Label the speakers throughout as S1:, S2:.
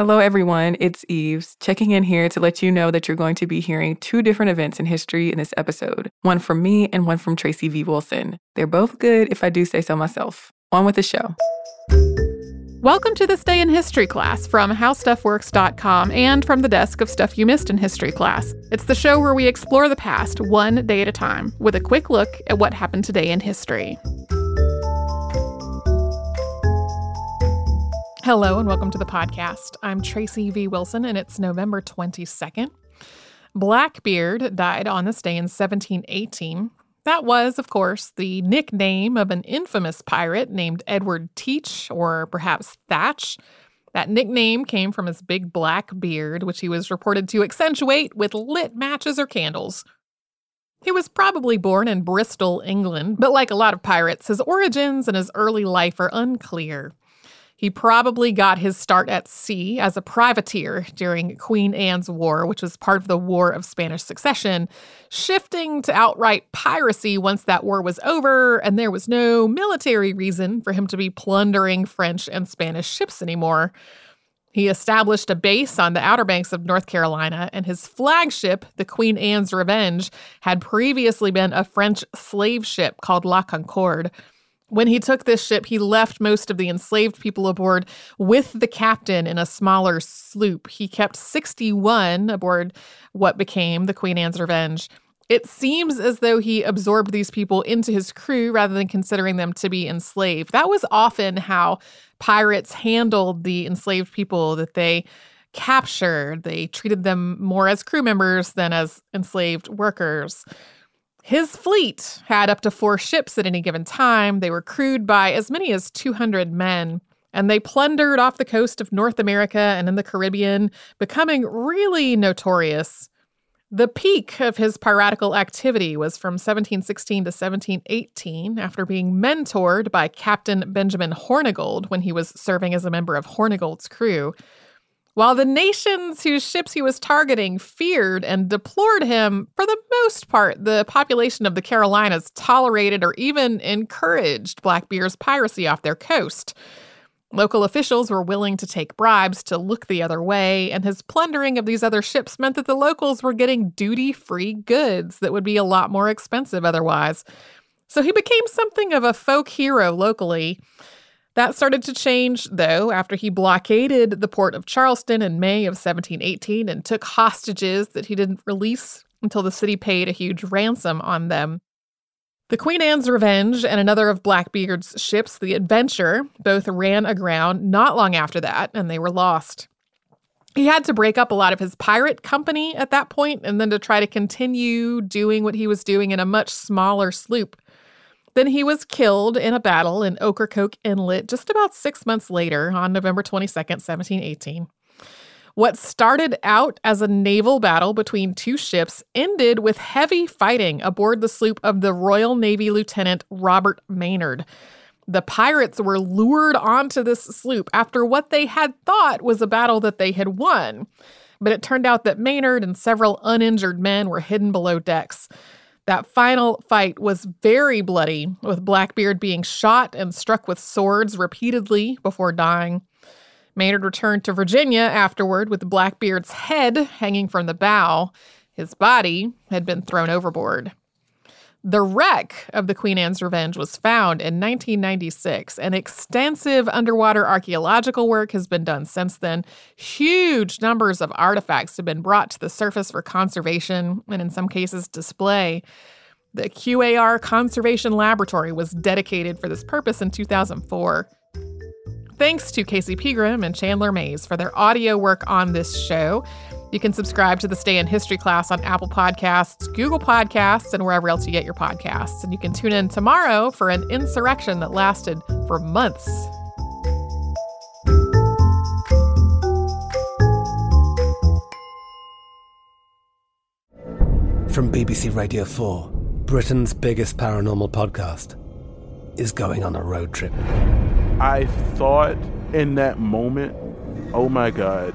S1: Hello, everyone. It's Eves checking in here to let you know that you're going to be hearing two different events in history in this episode one from me and one from Tracy V. Wilson. They're both good, if I do say so myself. On with the show.
S2: Welcome to this day in history class from howstuffworks.com and from the desk of Stuff You Missed in History class. It's the show where we explore the past one day at a time with a quick look at what happened today in history. Hello and welcome to the podcast. I'm Tracy V. Wilson and it's November 22nd. Blackbeard died on this day in 1718. That was, of course, the nickname of an infamous pirate named Edward Teach, or perhaps Thatch. That nickname came from his big black beard, which he was reported to accentuate with lit matches or candles. He was probably born in Bristol, England, but like a lot of pirates, his origins and his early life are unclear. He probably got his start at sea as a privateer during Queen Anne's War, which was part of the War of Spanish Succession, shifting to outright piracy once that war was over and there was no military reason for him to be plundering French and Spanish ships anymore. He established a base on the Outer Banks of North Carolina, and his flagship, the Queen Anne's Revenge, had previously been a French slave ship called La Concorde. When he took this ship, he left most of the enslaved people aboard with the captain in a smaller sloop. He kept 61 aboard what became the Queen Anne's Revenge. It seems as though he absorbed these people into his crew rather than considering them to be enslaved. That was often how pirates handled the enslaved people that they captured. They treated them more as crew members than as enslaved workers. His fleet had up to four ships at any given time. They were crewed by as many as 200 men, and they plundered off the coast of North America and in the Caribbean, becoming really notorious. The peak of his piratical activity was from 1716 to 1718 after being mentored by Captain Benjamin Hornigold when he was serving as a member of Hornigold's crew. While the nations whose ships he was targeting feared and deplored him, for the most part, the population of the Carolinas tolerated or even encouraged Blackbeard's piracy off their coast. Local officials were willing to take bribes to look the other way, and his plundering of these other ships meant that the locals were getting duty free goods that would be a lot more expensive otherwise. So he became something of a folk hero locally. That started to change, though, after he blockaded the port of Charleston in May of 1718 and took hostages that he didn't release until the city paid a huge ransom on them. The Queen Anne's Revenge and another of Blackbeard's ships, the Adventure, both ran aground not long after that, and they were lost. He had to break up a lot of his pirate company at that point and then to try to continue doing what he was doing in a much smaller sloop. Then he was killed in a battle in Ocracoke Inlet just about six months later on November 22nd, 1718. What started out as a naval battle between two ships ended with heavy fighting aboard the sloop of the Royal Navy Lieutenant Robert Maynard. The pirates were lured onto this sloop after what they had thought was a battle that they had won. But it turned out that Maynard and several uninjured men were hidden below decks. That final fight was very bloody, with Blackbeard being shot and struck with swords repeatedly before dying. Maynard returned to Virginia afterward with Blackbeard's head hanging from the bow. His body had been thrown overboard. The wreck of the Queen Anne's Revenge was found in 1996, and extensive underwater archaeological work has been done since then. Huge numbers of artifacts have been brought to the surface for conservation and, in some cases, display. The QAR Conservation Laboratory was dedicated for this purpose in 2004. Thanks to Casey Pegram and Chandler Mays for their audio work on this show. You can subscribe to This Day in History class on Apple Podcasts, Google Podcasts, and wherever else you get your podcasts. And you can tune in tomorrow for an insurrection that lasted for months.
S3: From BBC Radio 4, Britain's biggest paranormal podcast is going on a road trip.
S4: I thought in that moment, oh my God,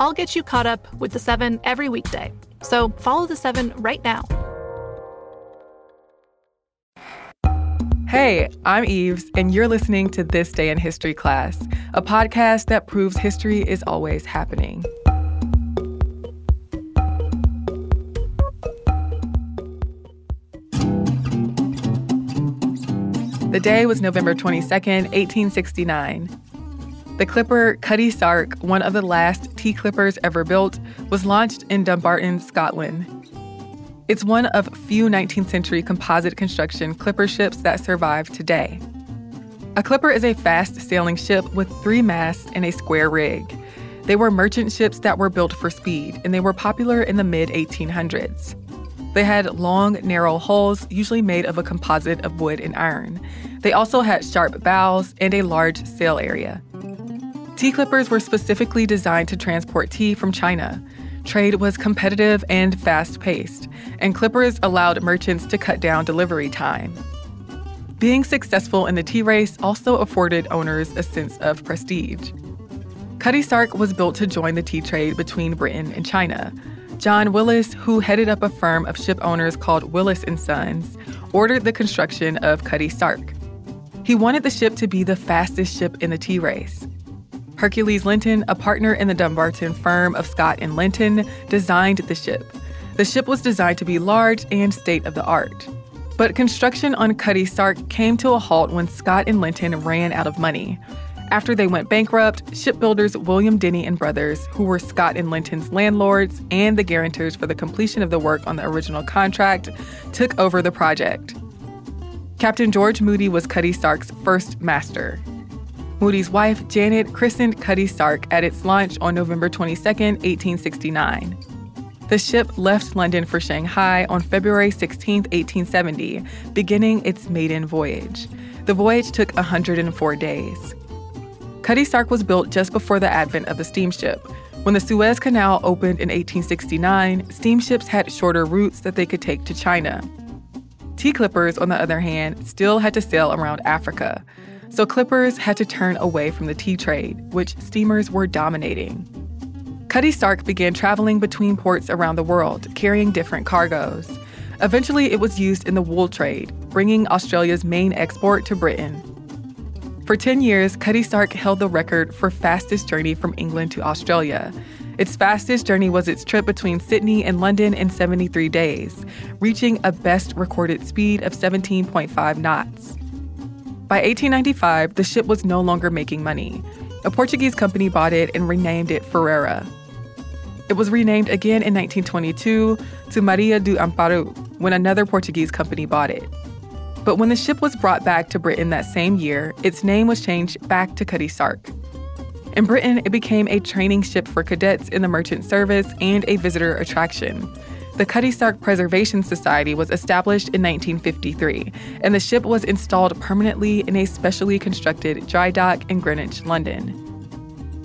S5: I'll get you caught up with the seven every weekday. So follow the seven right now.
S1: Hey, I'm Eves, and you're listening to This Day in History class, a podcast that proves history is always happening. The day was November 22nd, 1869. The clipper Cutty Sark, one of the last tea clippers ever built, was launched in Dumbarton, Scotland. It's one of few 19th century composite construction clipper ships that survive today. A clipper is a fast sailing ship with three masts and a square rig. They were merchant ships that were built for speed, and they were popular in the mid 1800s. They had long, narrow hulls, usually made of a composite of wood and iron. They also had sharp bows and a large sail area. Tea clippers were specifically designed to transport tea from China. Trade was competitive and fast paced, and clippers allowed merchants to cut down delivery time. Being successful in the tea race also afforded owners a sense of prestige. Cutty Sark was built to join the tea trade between Britain and China. John Willis, who headed up a firm of ship owners called Willis and Sons, ordered the construction of Cutty Sark. He wanted the ship to be the fastest ship in the tea race. Hercules Linton, a partner in the Dumbarton firm of Scott and Linton, designed the ship. The ship was designed to be large and state of the art. But construction on Cutty Sark came to a halt when Scott and Linton ran out of money. After they went bankrupt, shipbuilders William Denny and Brothers, who were Scott and Linton's landlords and the guarantors for the completion of the work on the original contract, took over the project. Captain George Moody was Cutty Sark's first master. Moody's wife, Janet, christened Cutty Sark at its launch on November 22, 1869. The ship left London for Shanghai on February 16, 1870, beginning its maiden voyage. The voyage took 104 days. Cutty Sark was built just before the advent of the steamship. When the Suez Canal opened in 1869, steamships had shorter routes that they could take to China. Tea clippers, on the other hand, still had to sail around Africa. So clippers had to turn away from the tea trade, which steamers were dominating. Cutty Sark began traveling between ports around the world, carrying different cargoes. Eventually, it was used in the wool trade, bringing Australia's main export to Britain. For 10 years, Cutty Sark held the record for fastest journey from England to Australia. Its fastest journey was its trip between Sydney and London in 73 days, reaching a best recorded speed of 17.5 knots. By 1895, the ship was no longer making money. A Portuguese company bought it and renamed it Ferreira. It was renamed again in 1922 to Maria do Amparo when another Portuguese company bought it. But when the ship was brought back to Britain that same year, its name was changed back to Cutty Sark. In Britain, it became a training ship for cadets in the merchant service and a visitor attraction. The Cutty Sark Preservation Society was established in 1953, and the ship was installed permanently in a specially constructed dry dock in Greenwich, London.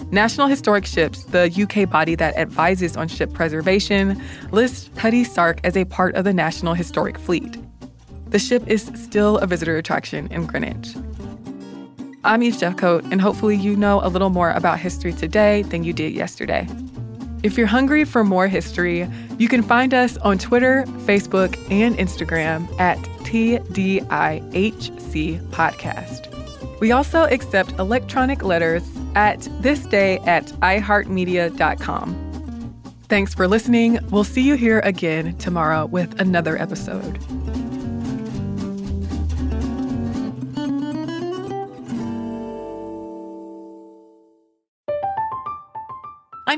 S1: National Historic Ships, the UK body that advises on ship preservation, lists Cutty Sark as a part of the National Historic Fleet. The ship is still a visitor attraction in Greenwich. I'm Eves Jeffcoat, and hopefully you know a little more about history today than you did yesterday. If you're hungry for more history, you can find us on Twitter, Facebook, and Instagram at TDIHC Podcast. We also accept electronic letters at thisday at iheartmedia.com. Thanks for listening. We'll see you here again tomorrow with another episode.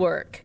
S6: work.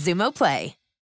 S7: Xumo Play.